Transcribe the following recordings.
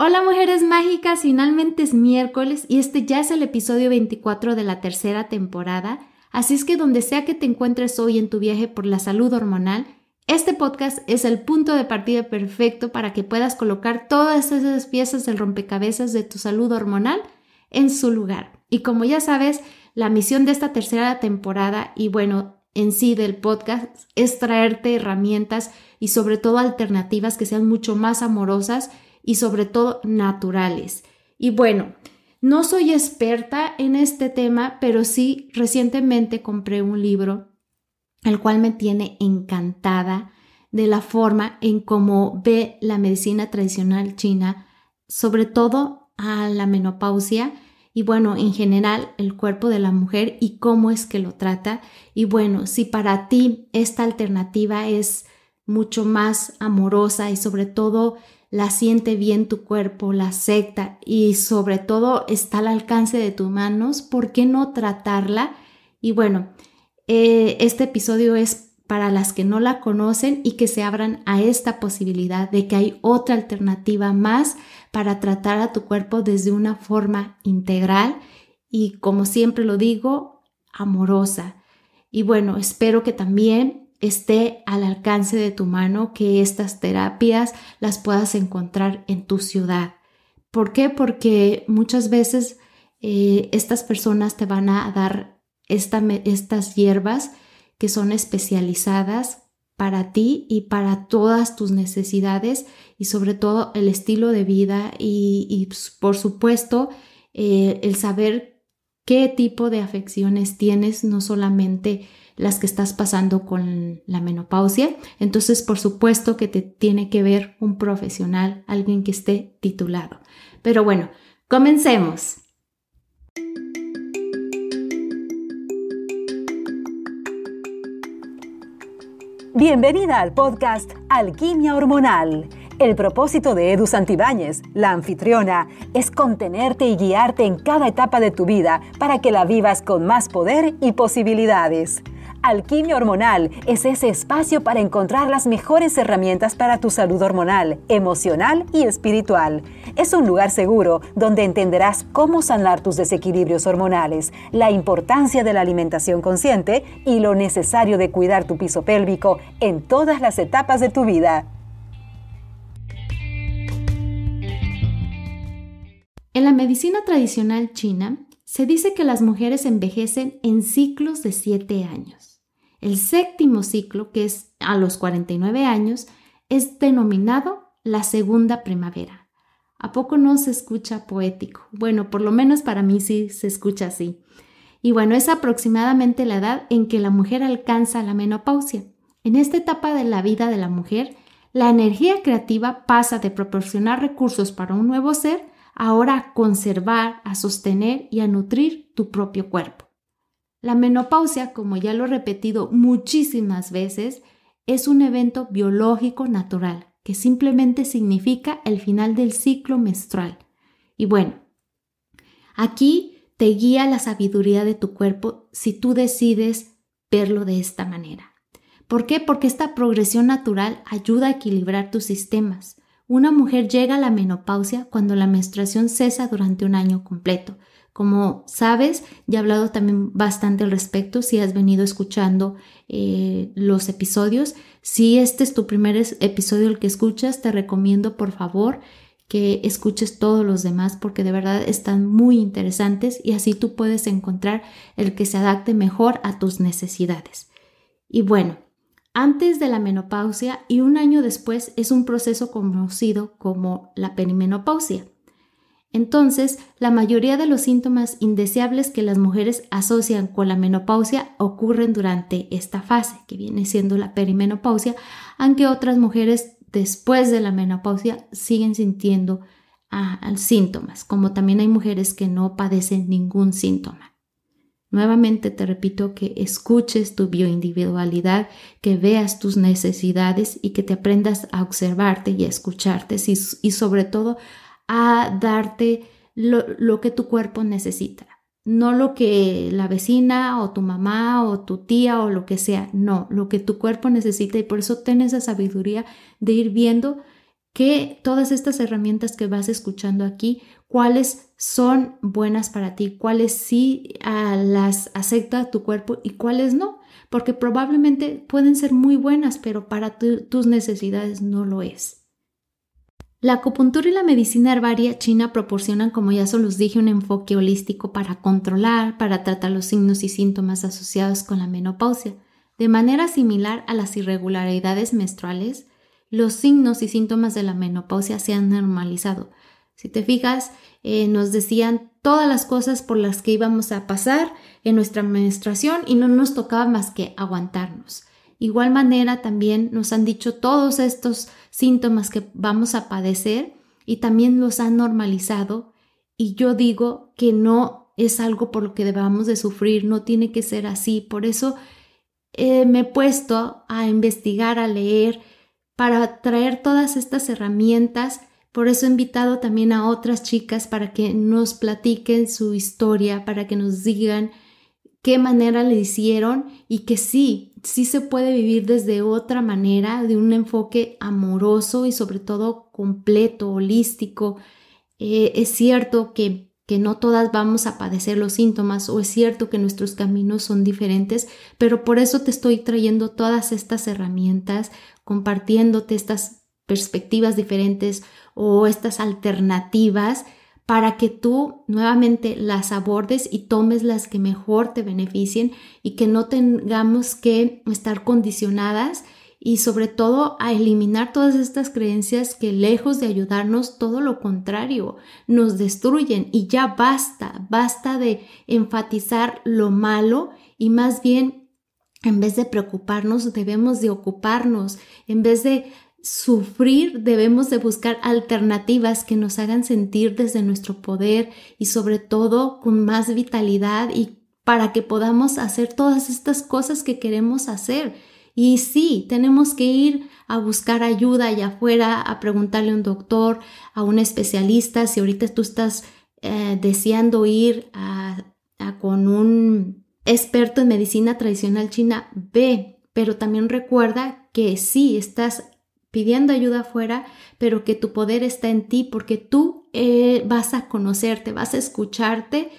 Hola mujeres mágicas, finalmente es miércoles y este ya es el episodio 24 de la tercera temporada, así es que donde sea que te encuentres hoy en tu viaje por la salud hormonal, este podcast es el punto de partida perfecto para que puedas colocar todas esas piezas del rompecabezas de tu salud hormonal en su lugar. Y como ya sabes, la misión de esta tercera temporada y bueno, en sí del podcast es traerte herramientas y sobre todo alternativas que sean mucho más amorosas y sobre todo naturales. Y bueno, no soy experta en este tema, pero sí recientemente compré un libro el cual me tiene encantada de la forma en cómo ve la medicina tradicional china, sobre todo a la menopausia y bueno, en general el cuerpo de la mujer y cómo es que lo trata. Y bueno, si para ti esta alternativa es mucho más amorosa y sobre todo la siente bien tu cuerpo, la acepta y sobre todo está al alcance de tus manos, ¿por qué no tratarla? Y bueno, eh, este episodio es para las que no la conocen y que se abran a esta posibilidad de que hay otra alternativa más para tratar a tu cuerpo desde una forma integral y como siempre lo digo, amorosa. Y bueno, espero que también esté al alcance de tu mano, que estas terapias las puedas encontrar en tu ciudad. ¿Por qué? Porque muchas veces eh, estas personas te van a dar estas hierbas que son especializadas para ti y para todas tus necesidades y sobre todo el estilo de vida y, pues, por supuesto eh, el saber qué tipo de afecciones tienes, no solamente las que estás pasando con la menopausia. Entonces, por supuesto que te tiene que ver un profesional, alguien que esté titulado. Pero bueno, comencemos. Bienvenida al podcast Alquimia Hormonal. El propósito de Edu Santibáñez, la anfitriona, es contenerte y guiarte en cada etapa de tu vida para que la vivas con más poder y posibilidades. Alquimia Hormonal es ese espacio para encontrar las mejores herramientas para tu salud hormonal, emocional y espiritual. Es un lugar seguro donde entenderás cómo sanar tus desequilibrios hormonales, la importancia de la alimentación consciente y lo necesario de cuidar tu piso pélvico en todas las etapas de tu vida. En la medicina tradicional china, se dice que las mujeres envejecen en ciclos de 7 años. El séptimo ciclo, que es a los 49 años, es denominado la segunda primavera. ¿A poco no se escucha poético? Bueno, por lo menos para mí sí se escucha así. Y bueno, es aproximadamente la edad en que la mujer alcanza la menopausia. En esta etapa de la vida de la mujer, la energía creativa pasa de proporcionar recursos para un nuevo ser ahora conservar, a sostener y a nutrir tu propio cuerpo. La menopausia, como ya lo he repetido muchísimas veces, es un evento biológico natural que simplemente significa el final del ciclo menstrual. Y bueno, aquí te guía la sabiduría de tu cuerpo si tú decides verlo de esta manera. ¿Por qué? Porque esta progresión natural ayuda a equilibrar tus sistemas. Una mujer llega a la menopausia cuando la menstruación cesa durante un año completo, como sabes, ya he hablado también bastante al respecto si has venido escuchando eh, los episodios. Si este es tu primer episodio el que escuchas, te recomiendo por favor que escuches todos los demás porque de verdad están muy interesantes y así tú puedes encontrar el que se adapte mejor a tus necesidades. Y bueno, antes de la menopausia y un año después es un proceso conocido como la perimenopausia. Entonces, la mayoría de los síntomas indeseables que las mujeres asocian con la menopausia ocurren durante esta fase, que viene siendo la perimenopausia, aunque otras mujeres después de la menopausia siguen sintiendo ah, síntomas, como también hay mujeres que no padecen ningún síntoma. Nuevamente te repito que escuches tu bioindividualidad, que veas tus necesidades y que te aprendas a observarte y a escucharte y sobre todo a darte lo, que tu cuerpo necesita. No lo que la vecina o tu mamá o tu tía o lo que sea, no, lo que tu cuerpo necesita y por eso ten esa sabiduría de ir viendo que todas estas herramientas que vas escuchando aquí, cuáles son buenas para ti, cuáles sí ah, las acepta tu cuerpo y cuáles no, porque probablemente pueden ser muy buenas, pero para tus necesidades no lo es. La acupuntura y la medicina herbaria china proporcionan, como ya se los dije, un enfoque holístico para controlar, para tratar los signos y síntomas asociados con la menopausia. De manera similar a las irregularidades menstruales, los signos y síntomas de la menopausia se han normalizado. Si te fijas, eh, nos decían todas las cosas por las que íbamos a pasar en nuestra menstruación y no nos tocaba más que aguantarnos. Igual manera también nos han dicho todos estos síntomas que vamos a padecer y también los han normalizado y yo digo que no es algo por lo que debamos de sufrir, no tiene que ser así. Por eso eh, me he puesto a investigar, a leer, para traer todas estas herramientas. Por eso he invitado también a otras chicas para que nos platiquen su historia, para que nos digan qué manera le hicieron y que sí, sí se puede vivir desde otra manera, de un enfoque amoroso y sobre todo completo, holístico. Eh, es cierto que, que no todas vamos a padecer los síntomas o es cierto que nuestros caminos son diferentes, pero por eso te estoy trayendo todas estas herramientas, compartiéndote estas perspectivas diferentes o estas alternativas para que tú nuevamente las abordes y tomes las que mejor te beneficien y que no tengamos que estar condicionadas y sobre todo a eliminar todas estas creencias que lejos de ayudarnos, todo lo contrario, nos destruyen y ya basta, basta de enfatizar lo malo y más bien en vez de preocuparnos debemos de ocuparnos, en vez de sufrir, debemos de buscar alternativas que nos hagan sentir desde nuestro poder y sobre todo con más vitalidad y para que podamos hacer todas estas cosas que queremos hacer. Y sí, tenemos que ir a buscar ayuda allá afuera, a preguntarle a un doctor, a un especialista, si ahorita tú estás eh, deseando ir a, con un experto en medicina tradicional china, ve, pero también recuerda que sí, estás pidiendo ayuda afuera, pero que tu poder está en ti porque tú eh, vas a conocerte, vas a escucharte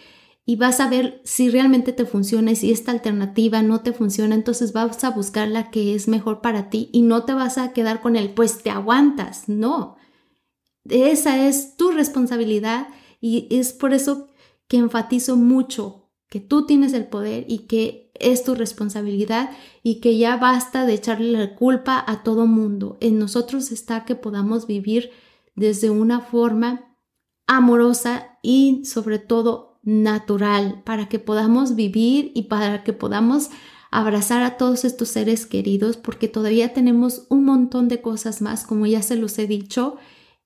y vas a ver si realmente te funciona y si esta alternativa no te funciona, entonces vas a buscar la que es mejor para ti y no te vas a quedar con el pues te aguantas, no. Esa es tu responsabilidad y es por eso que enfatizo mucho que tú tienes el poder y que es tu responsabilidad y que ya basta de echarle la culpa a todo mundo. En nosotros está que podamos vivir desde una forma amorosa y sobre todo natural para que podamos vivir y para que podamos abrazar a todos estos seres queridos porque todavía tenemos un montón de cosas más, como ya se los he dicho,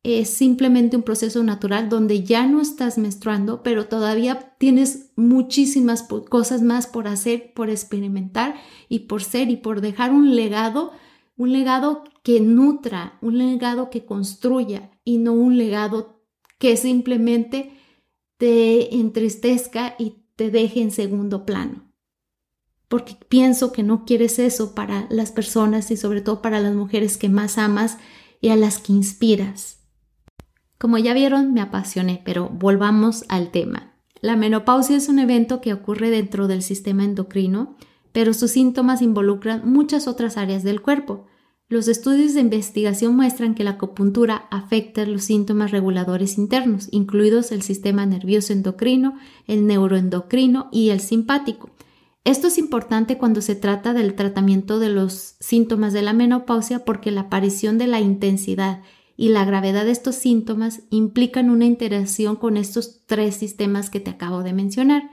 es simplemente un proceso natural donde ya no estás menstruando, pero todavía tienes muchísimas cosas más por hacer, por experimentar y por ser y por dejar un legado, un legado que nutra, un legado que construya y no un legado que simplemente te entristezca y te deje en segundo plano. Porque pienso que no quieres eso para las personas y sobre todo para las mujeres que más amas y a las que inspiras. Como ya vieron, me apasioné, pero volvamos al tema. La menopausia es un evento que ocurre dentro del sistema endocrino, pero sus síntomas involucran muchas otras áreas del cuerpo. Los estudios de investigación muestran que la acupuntura afecta los síntomas reguladores internos, incluidos el sistema nervioso endocrino, el neuroendocrino y el simpático. Esto es importante cuando se trata del tratamiento de los síntomas de la menopausia porque la aparición de la intensidad y la gravedad de estos síntomas implican una interacción con estos tres sistemas que te acabo de mencionar.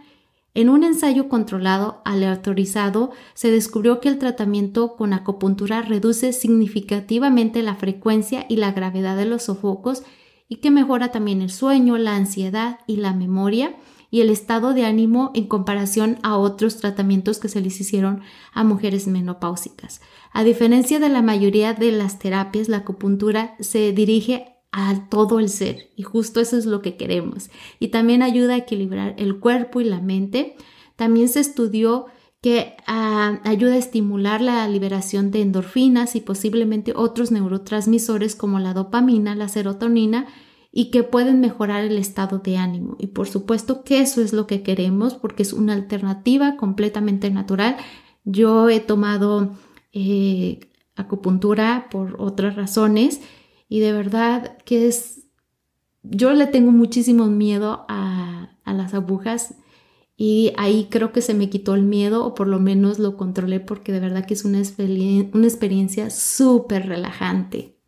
En un ensayo controlado aleatorizado se descubrió que el tratamiento con acupuntura reduce significativamente la frecuencia y la gravedad de los sofocos y que mejora también el sueño, la ansiedad y la memoria y el estado de ánimo en comparación a otros tratamientos que se les hicieron a mujeres menopáusicas. A diferencia de la mayoría de las terapias, la acupuntura se dirige a todo el ser y justo eso es lo que queremos. Y también ayuda a equilibrar el cuerpo y la mente. También se estudió que ah, ayuda a estimular la liberación de endorfinas y posiblemente otros neurotransmisores como la dopamina, la serotonina y que pueden mejorar el estado de ánimo. Y por supuesto que eso es lo que queremos porque es una alternativa completamente natural. Yo he tomado eh, acupuntura por otras razones y de verdad que es, yo le tengo muchísimo miedo a, a las agujas y ahí creo que se me quitó el miedo o por lo menos lo controlé porque de verdad que es una, experiencia súper relajante.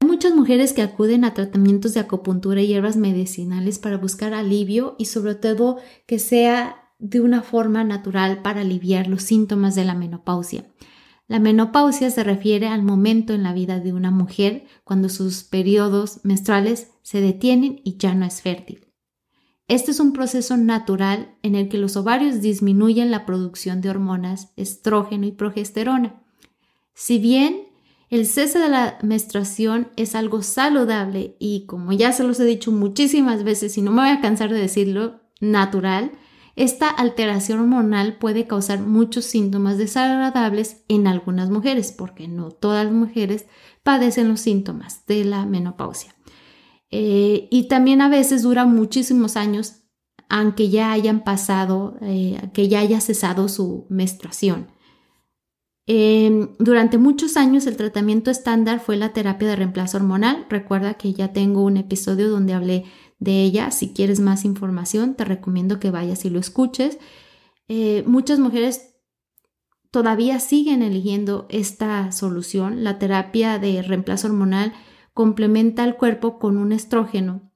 Hay muchas mujeres que acuden a tratamientos de acupuntura y hierbas medicinales para buscar alivio y sobre todo que sea de una forma natural para aliviar los síntomas de la menopausia. La menopausia se refiere al momento en la vida de una mujer cuando sus periodos menstruales se detienen y ya no es fértil. Este es un proceso natural en el que los ovarios disminuyen la producción de hormonas estrógeno y progesterona. Si bien el cese de la menstruación es algo saludable y como ya se los he dicho muchísimas veces y no me voy a cansar de decirlo, natural, esta alteración hormonal puede causar muchos síntomas desagradables en algunas mujeres, porque no todas las mujeres padecen los síntomas de la menopausia. Eh, y también a veces dura muchísimos años, aunque ya hayan pasado, eh, que ya haya cesado su menstruación. Em, durante muchos años el tratamiento estándar fue la terapia de reemplazo hormonal. Recuerda que ya tengo un episodio donde hablé de ella. Si quieres más información, te recomiendo que vayas y lo escuches. Eh, muchas mujeres todavía siguen eligiendo esta solución. La terapia de reemplazo hormonal complementa al cuerpo con un estrógeno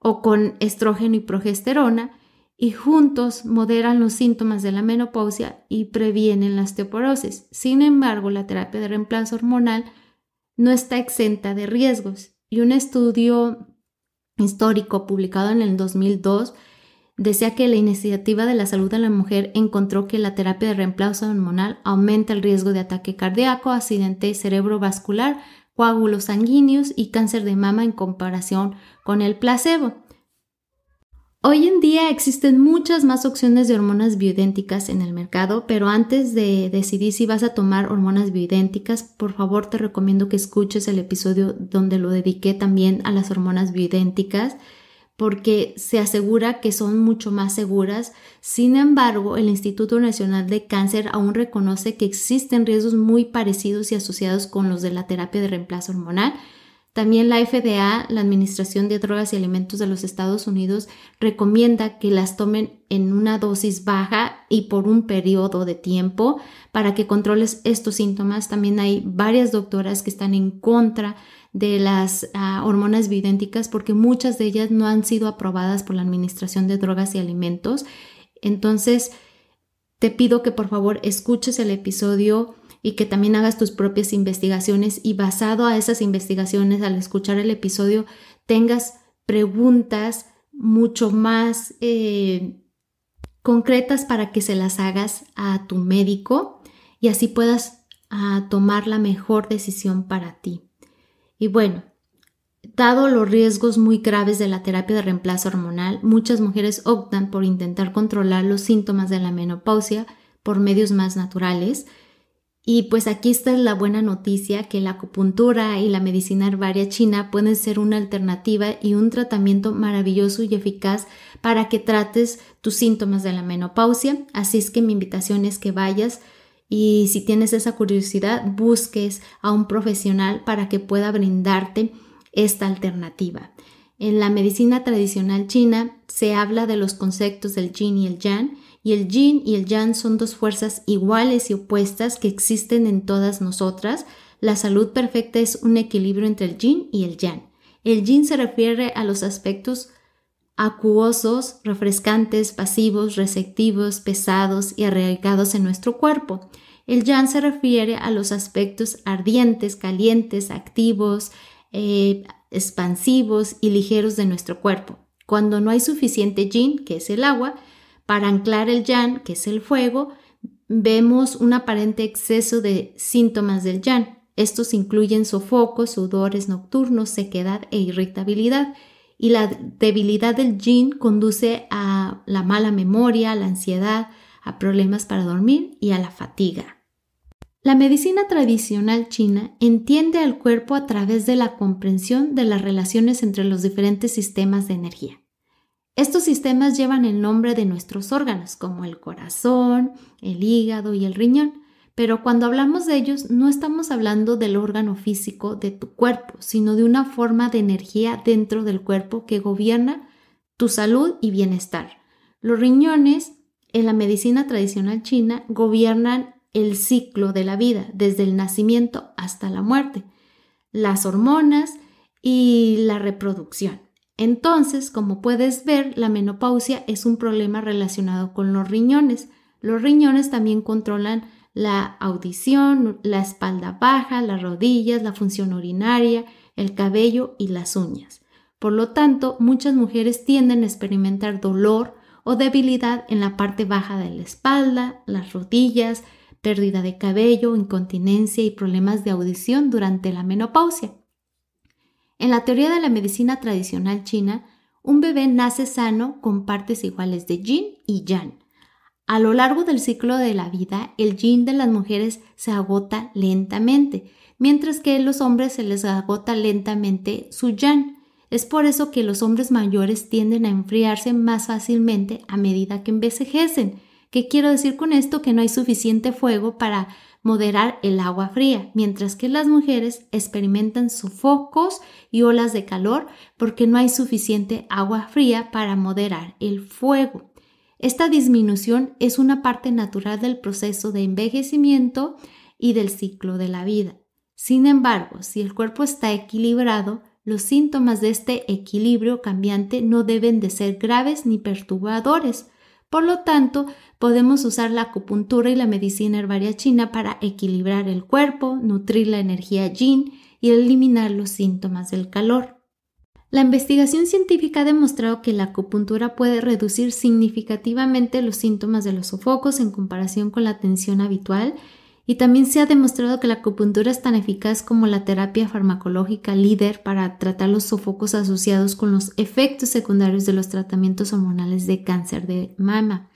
o con estrógeno y progesterona y juntos moderan los síntomas de la menopausia y previenen la osteoporosis. Sin embargo, la terapia de reemplazo hormonal no está exenta de riesgos y un estudio histórico publicado en el 2002 decía que la iniciativa de la salud de la mujer encontró que la terapia de reemplazo hormonal aumenta el riesgo de ataque cardíaco, accidente cerebrovascular, coágulos sanguíneos y cáncer de mama en comparación con el placebo. Hoy en día existen muchas más opciones de hormonas bioidénticas en el mercado, pero antes de decidir si vas a tomar hormonas bioidénticas, por favor te recomiendo que escuches el episodio donde lo dediqué también a las hormonas bioidénticas porque se asegura que son mucho más seguras. Sin embargo, el Instituto Nacional de Cáncer aún reconoce que existen riesgos muy parecidos y asociados con los de la terapia de reemplazo hormonal. También la FDA, la Administración de Drogas y Alimentos de los Estados Unidos, recomienda que las tomen en una dosis baja y por un periodo de tiempo para que controles estos síntomas. También hay varias doctoras que están en contra de las ah, hormonas bioidénticas porque muchas de ellas no han sido aprobadas por la Administración de Drogas y Alimentos. Entonces, te pido que por favor escuches el episodio y que también hagas tus propias investigaciones y basado a esas investigaciones, al escuchar el episodio, tengas preguntas mucho más eh, concretas para que se las hagas a tu médico y así puedas ah, tomar la mejor decisión para ti. Y bueno, dado los riesgos muy graves de la terapia de reemplazo hormonal, muchas mujeres optan por intentar controlar los síntomas de la menopausia por medios más naturales. Y pues aquí está la buena noticia que la acupuntura y la medicina herbaria china pueden ser una alternativa y un tratamiento maravilloso y eficaz para que trates tus síntomas de la menopausia. Así es que mi invitación es que vayas y si tienes esa curiosidad, busques a un profesional para que pueda brindarte esta alternativa. En la medicina tradicional china se habla de los conceptos del yin y el yang, y el yin y el yang son dos fuerzas iguales y opuestas que existen en todas nosotras. La salud perfecta es un equilibrio entre el yin y el yang. El yin se refiere a los aspectos acuosos, refrescantes, pasivos, receptivos, pesados y arraigados en nuestro cuerpo. El yang se refiere a los aspectos ardientes, calientes, activos, eh, expansivos y ligeros de nuestro cuerpo. Cuando no hay suficiente yin, que es el agua, para anclar el yang, que es el fuego, vemos un aparente exceso de síntomas del yang. Estos incluyen sofocos, sudores nocturnos, sequedad e irritabilidad y la debilidad del yin conduce a la mala memoria, la ansiedad, a problemas para dormir y a la fatiga. La medicina tradicional china entiende al cuerpo a través de la comprensión de las relaciones entre los diferentes sistemas de energía. Estos sistemas llevan el nombre de nuestros órganos, como el corazón, el hígado y el riñón, pero cuando hablamos de ellos no estamos hablando del órgano físico de tu cuerpo, sino de una forma de energía dentro del cuerpo que gobierna tu salud y bienestar. Los riñones en la medicina tradicional china gobiernan el ciclo de la vida, desde el nacimiento hasta la muerte, las hormonas y la reproducción. Entonces, como puedes ver, la menopausia es un problema relacionado con los riñones. Los riñones también controlan la audición, la espalda baja, las rodillas, la función urinaria, el cabello y las uñas. Por lo tanto, muchas mujeres tienden a experimentar dolor o debilidad en la parte baja de la espalda, las rodillas, pérdida de cabello, incontinencia y problemas de audición durante la menopausia. En la teoría de la medicina tradicional china, un bebé nace sano con partes iguales de yin y yang. A lo largo del ciclo de la vida, el yin de las mujeres se agota lentamente, mientras que a los hombres se les agota lentamente su yang. Es por eso que los hombres mayores tienden a enfriarse más fácilmente a medida que envejecen, ¿Qué quiero decir con esto? Que no hay suficiente fuego para moderar el agua fría, mientras que las mujeres experimentan sofocos y olas de calor porque no hay suficiente agua fría para moderar el fuego. Esta disminución es una parte natural del proceso de envejecimiento y del ciclo de la vida. Sin embargo, si el cuerpo está equilibrado, los síntomas de este equilibrio cambiante no deben de ser graves ni perturbadores. Por lo tanto, podemos usar la acupuntura y la medicina herbaria china para equilibrar el cuerpo, nutrir la energía yin y eliminar los síntomas del calor. La investigación científica ha demostrado que la acupuntura puede reducir significativamente los síntomas de los sofocos en comparación con la tensión habitual y también se ha demostrado que la acupuntura es tan eficaz como la terapia farmacológica líder para tratar los sofocos asociados con los efectos secundarios de los tratamientos hormonales de cáncer de mama.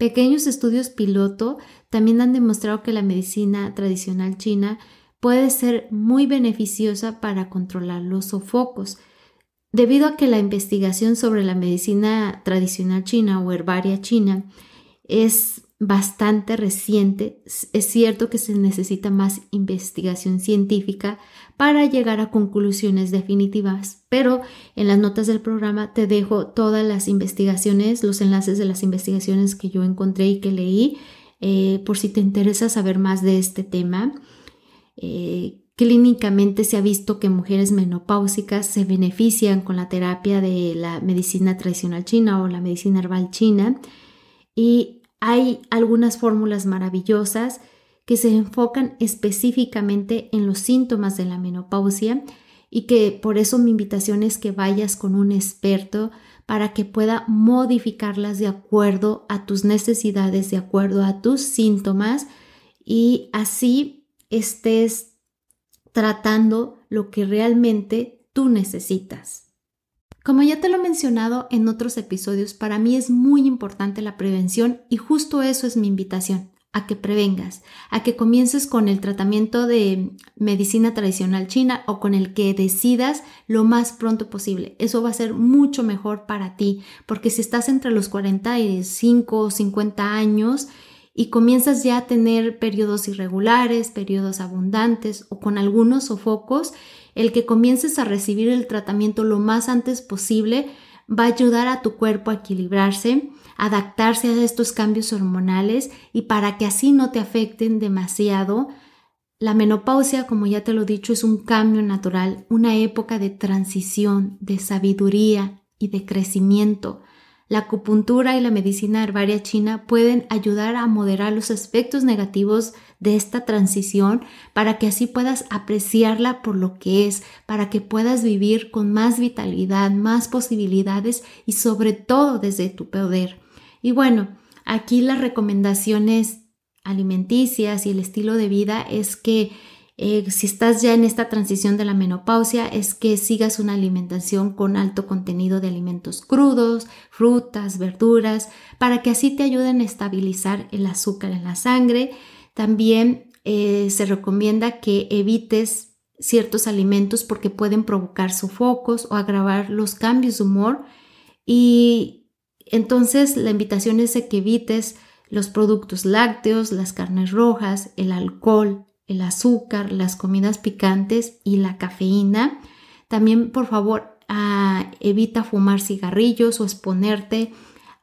Pequeños estudios piloto también han demostrado que la medicina tradicional china puede ser muy beneficiosa para controlar los sofocos. Debido a que la investigación sobre la medicina tradicional china o herbaria china es bastante reciente, es cierto que se necesita más investigación científica para llegar a conclusiones definitivas, pero en las notas del programa te dejo todas las investigaciones, los enlaces de las investigaciones que yo encontré y que leí, eh, por si te interesa saber más de este tema. Eh, clínicamente se ha visto que mujeres menopáusicas se benefician con la terapia de la medicina tradicional china o la medicina herbal china y hay algunas fórmulas maravillosas que se enfocan específicamente en los síntomas de la menopausia y que por eso mi invitación es que vayas con un experto para que pueda modificarlas de acuerdo a tus necesidades, de acuerdo a tus síntomas y así estés tratando lo que realmente tú necesitas. Como ya te lo he mencionado en otros episodios, para mí es muy importante la prevención y justo eso es mi invitación, a que prevengas, a que comiences con el tratamiento de medicina tradicional china o con el que decidas lo más pronto posible. Eso va a ser mucho mejor para ti, porque si estás entre los 45 o 50 años, y comienzas ya a tener periodos irregulares, periodos abundantes o con algunos sofocos, el que comiences a recibir el tratamiento lo más antes posible va a ayudar a tu cuerpo a equilibrarse, adaptarse a estos cambios hormonales y para que así no te afecten demasiado. La menopausia, como ya te lo he dicho, es un cambio natural, una época de transición, de sabiduría y de crecimiento. La acupuntura y la medicina herbaria china pueden ayudar a moderar los aspectos negativos de esta transición para que así puedas apreciarla por lo que es, para que puedas vivir con más vitalidad, más posibilidades y sobre todo desde tu poder. Y bueno, aquí las recomendaciones alimenticias y el estilo de vida es que eh, si estás ya en esta transición de la menopausia, es que sigas una alimentación con alto contenido de alimentos crudos, frutas, verduras, para que así te ayuden a estabilizar el azúcar en la sangre. También eh, se recomienda que evites ciertos alimentos porque pueden provocar sofocos o agravar los cambios de humor. Y entonces la invitación es que evites los productos lácteos, las carnes rojas, el alcohol, el azúcar, las comidas picantes y la cafeína. También, por favor, ah, evita fumar cigarrillos o exponerte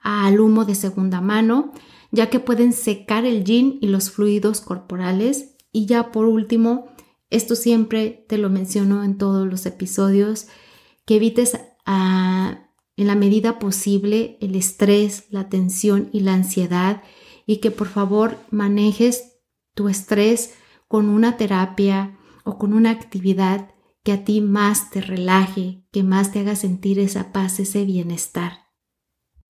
al humo de segunda mano, ya que pueden secar el yin y los fluidos corporales. Y ya por último, esto siempre te lo menciono en todos los episodios, que evites ah, en la medida posible el estrés, la tensión y la ansiedad y que por favor manejes tu estrés con una terapia o con una actividad que a ti más te relaje, que más te haga sentir esa paz, ese bienestar.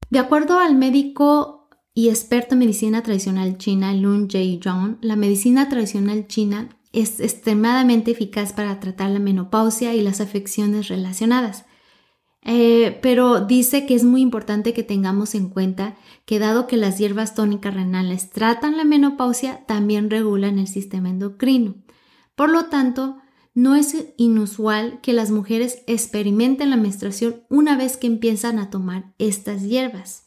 De acuerdo al médico y experto en medicina tradicional china Lun Jay Zhong, la medicina tradicional china es extremadamente eficaz para tratar la menopausia y las afecciones relacionadas. Eh, pero dice que es muy importante que tengamos en cuenta que dado que las hierbas tónicas renales tratan la menopausia, también regulan el sistema endocrino. Por lo tanto, no es inusual que las mujeres experimenten la menstruación una vez que empiezan a tomar estas hierbas.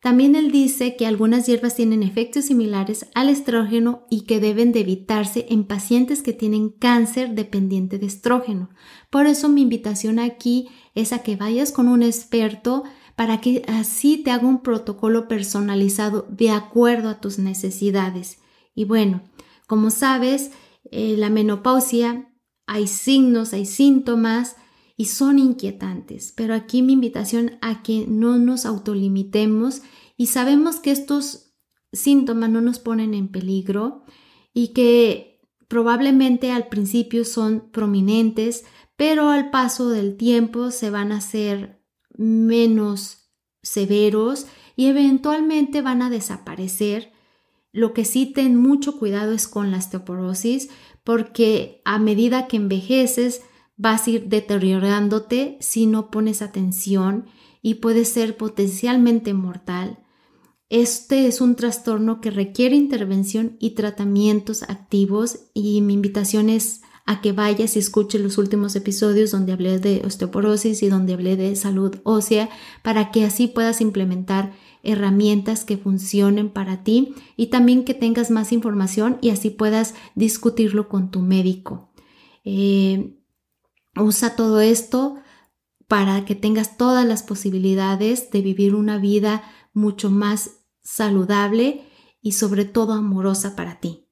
También él dice que algunas hierbas tienen efectos similares al estrógeno y que deben de evitarse en pacientes que tienen cáncer dependiente de estrógeno. Por eso mi invitación aquí es a que vayas con un experto para que así te haga un protocolo personalizado de acuerdo a tus necesidades. Y bueno, como sabes, eh, la menopausia hay signos, hay síntomas y son inquietantes, pero aquí mi invitación a que no nos autolimitemos y sabemos que estos síntomas no nos ponen en peligro y que probablemente al principio son prominentes, pero al paso del tiempo se van a hacer menos severos y eventualmente van a desaparecer. Lo que sí ten mucho cuidado es con la osteoporosis porque a medida que envejeces vas a ir deteriorándote si no pones atención y puede ser potencialmente mortal. Este es un trastorno que requiere intervención y tratamientos activos y mi invitación es a que vayas y escuches los últimos episodios donde hablé de osteoporosis y donde hablé de salud ósea para que así puedas implementar herramientas que funcionen para ti y también que tengas más información y así puedas discutirlo con tu médico. Eh, Usa todo esto para que tengas todas las posibilidades de vivir una vida mucho más saludable y sobre todo amorosa para ti.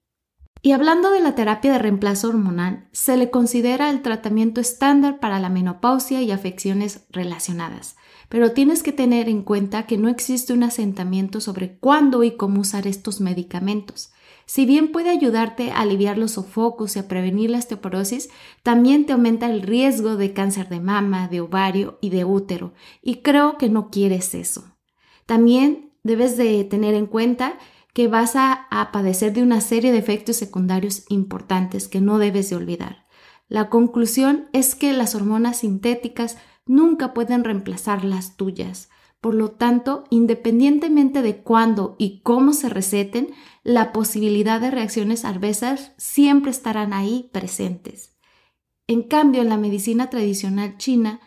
Y hablando de la terapia de reemplazo hormonal, se le considera el tratamiento estándar para la menopausia y afecciones relacionadas, pero tienes que tener en cuenta que no existe un asentamiento sobre cuándo y cómo usar estos medicamentos. Si bien puede ayudarte a aliviar los sofocos y a prevenir la osteoporosis, también te aumenta el riesgo de cáncer de mama, de ovario y de útero, y creo que no quieres eso. También debes de tener en cuenta que vas a, a padecer de una serie de efectos secundarios importantes que no debes de olvidar. La conclusión es que las hormonas sintéticas nunca pueden reemplazar las tuyas. Por lo tanto, independientemente de cuándo y cómo se receten, la posibilidad de reacciones adversas siempre estarán ahí presentes. En cambio, la medicina tradicional china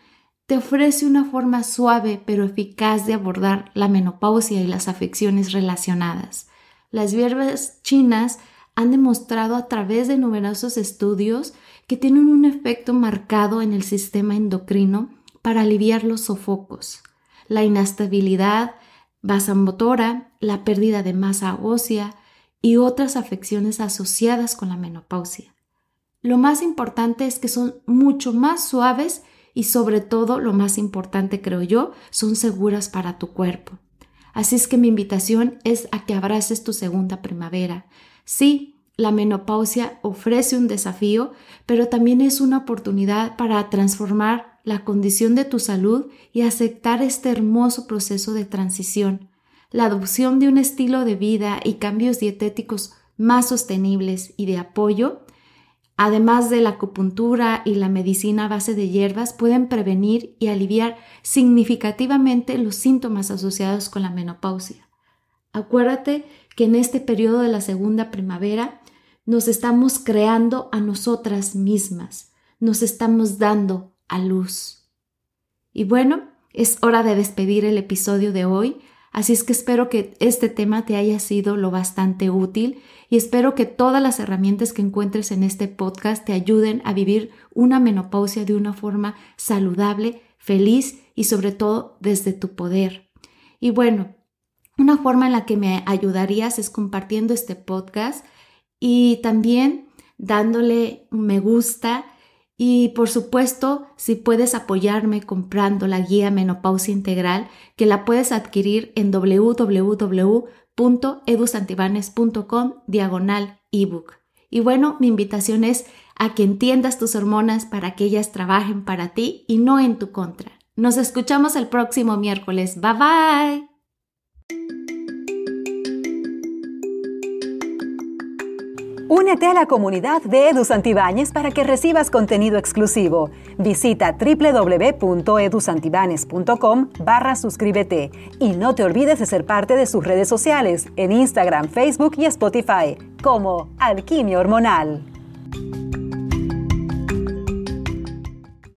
te ofrece una forma suave pero eficaz de abordar la menopausia y las afecciones relacionadas. Las hierbas chinas han demostrado a través de numerosos estudios que tienen un efecto marcado en el sistema endocrino para aliviar los sofocos la inestabilidad vasomotora, la pérdida de masa ósea y otras afecciones asociadas con la menopausia. Lo más importante es que son mucho más suaves y sobre todo, lo más importante creo yo, son seguras para tu cuerpo. Así es que mi invitación es a que abraces tu segunda primavera. Sí, la menopausia ofrece un desafío, pero también es una oportunidad para transformar la condición de tu salud y aceptar este hermoso proceso de transición. La adopción de un estilo de vida y cambios dietéticos más sostenibles y de apoyo además de la acupuntura y la medicina a base de hierbas, pueden prevenir y aliviar significativamente los síntomas asociados con la menopausia. Acuérdate que en este periodo de la segunda primavera nos estamos creando a nosotras mismas, nos estamos dando a luz. Y bueno, es hora de despedir el episodio de hoy. Así es que espero que este tema te haya sido lo bastante útil y espero que todas las herramientas que encuentres en este podcast te ayuden a vivir una menopausia de una forma saludable, feliz y sobre todo desde tu poder. Y bueno, una forma en la que me ayudarías es compartiendo este podcast y también dándole un me gusta y por supuesto, si puedes apoyarme comprando la guía Menopausia Integral, que la puedes adquirir en www.edusantibanes.com diagonal ebook. Y bueno, mi invitación es a que entiendas tus hormonas para que ellas trabajen para ti y no en tu contra. Nos escuchamos el próximo miércoles. Bye bye. Únete a la comunidad de Edu Santibáñez para que recibas contenido exclusivo. Visita www.edusantibanes.com barra suscríbete y no te olvides de ser parte de sus redes sociales en Instagram, Facebook y Spotify como Alquimia Hormonal.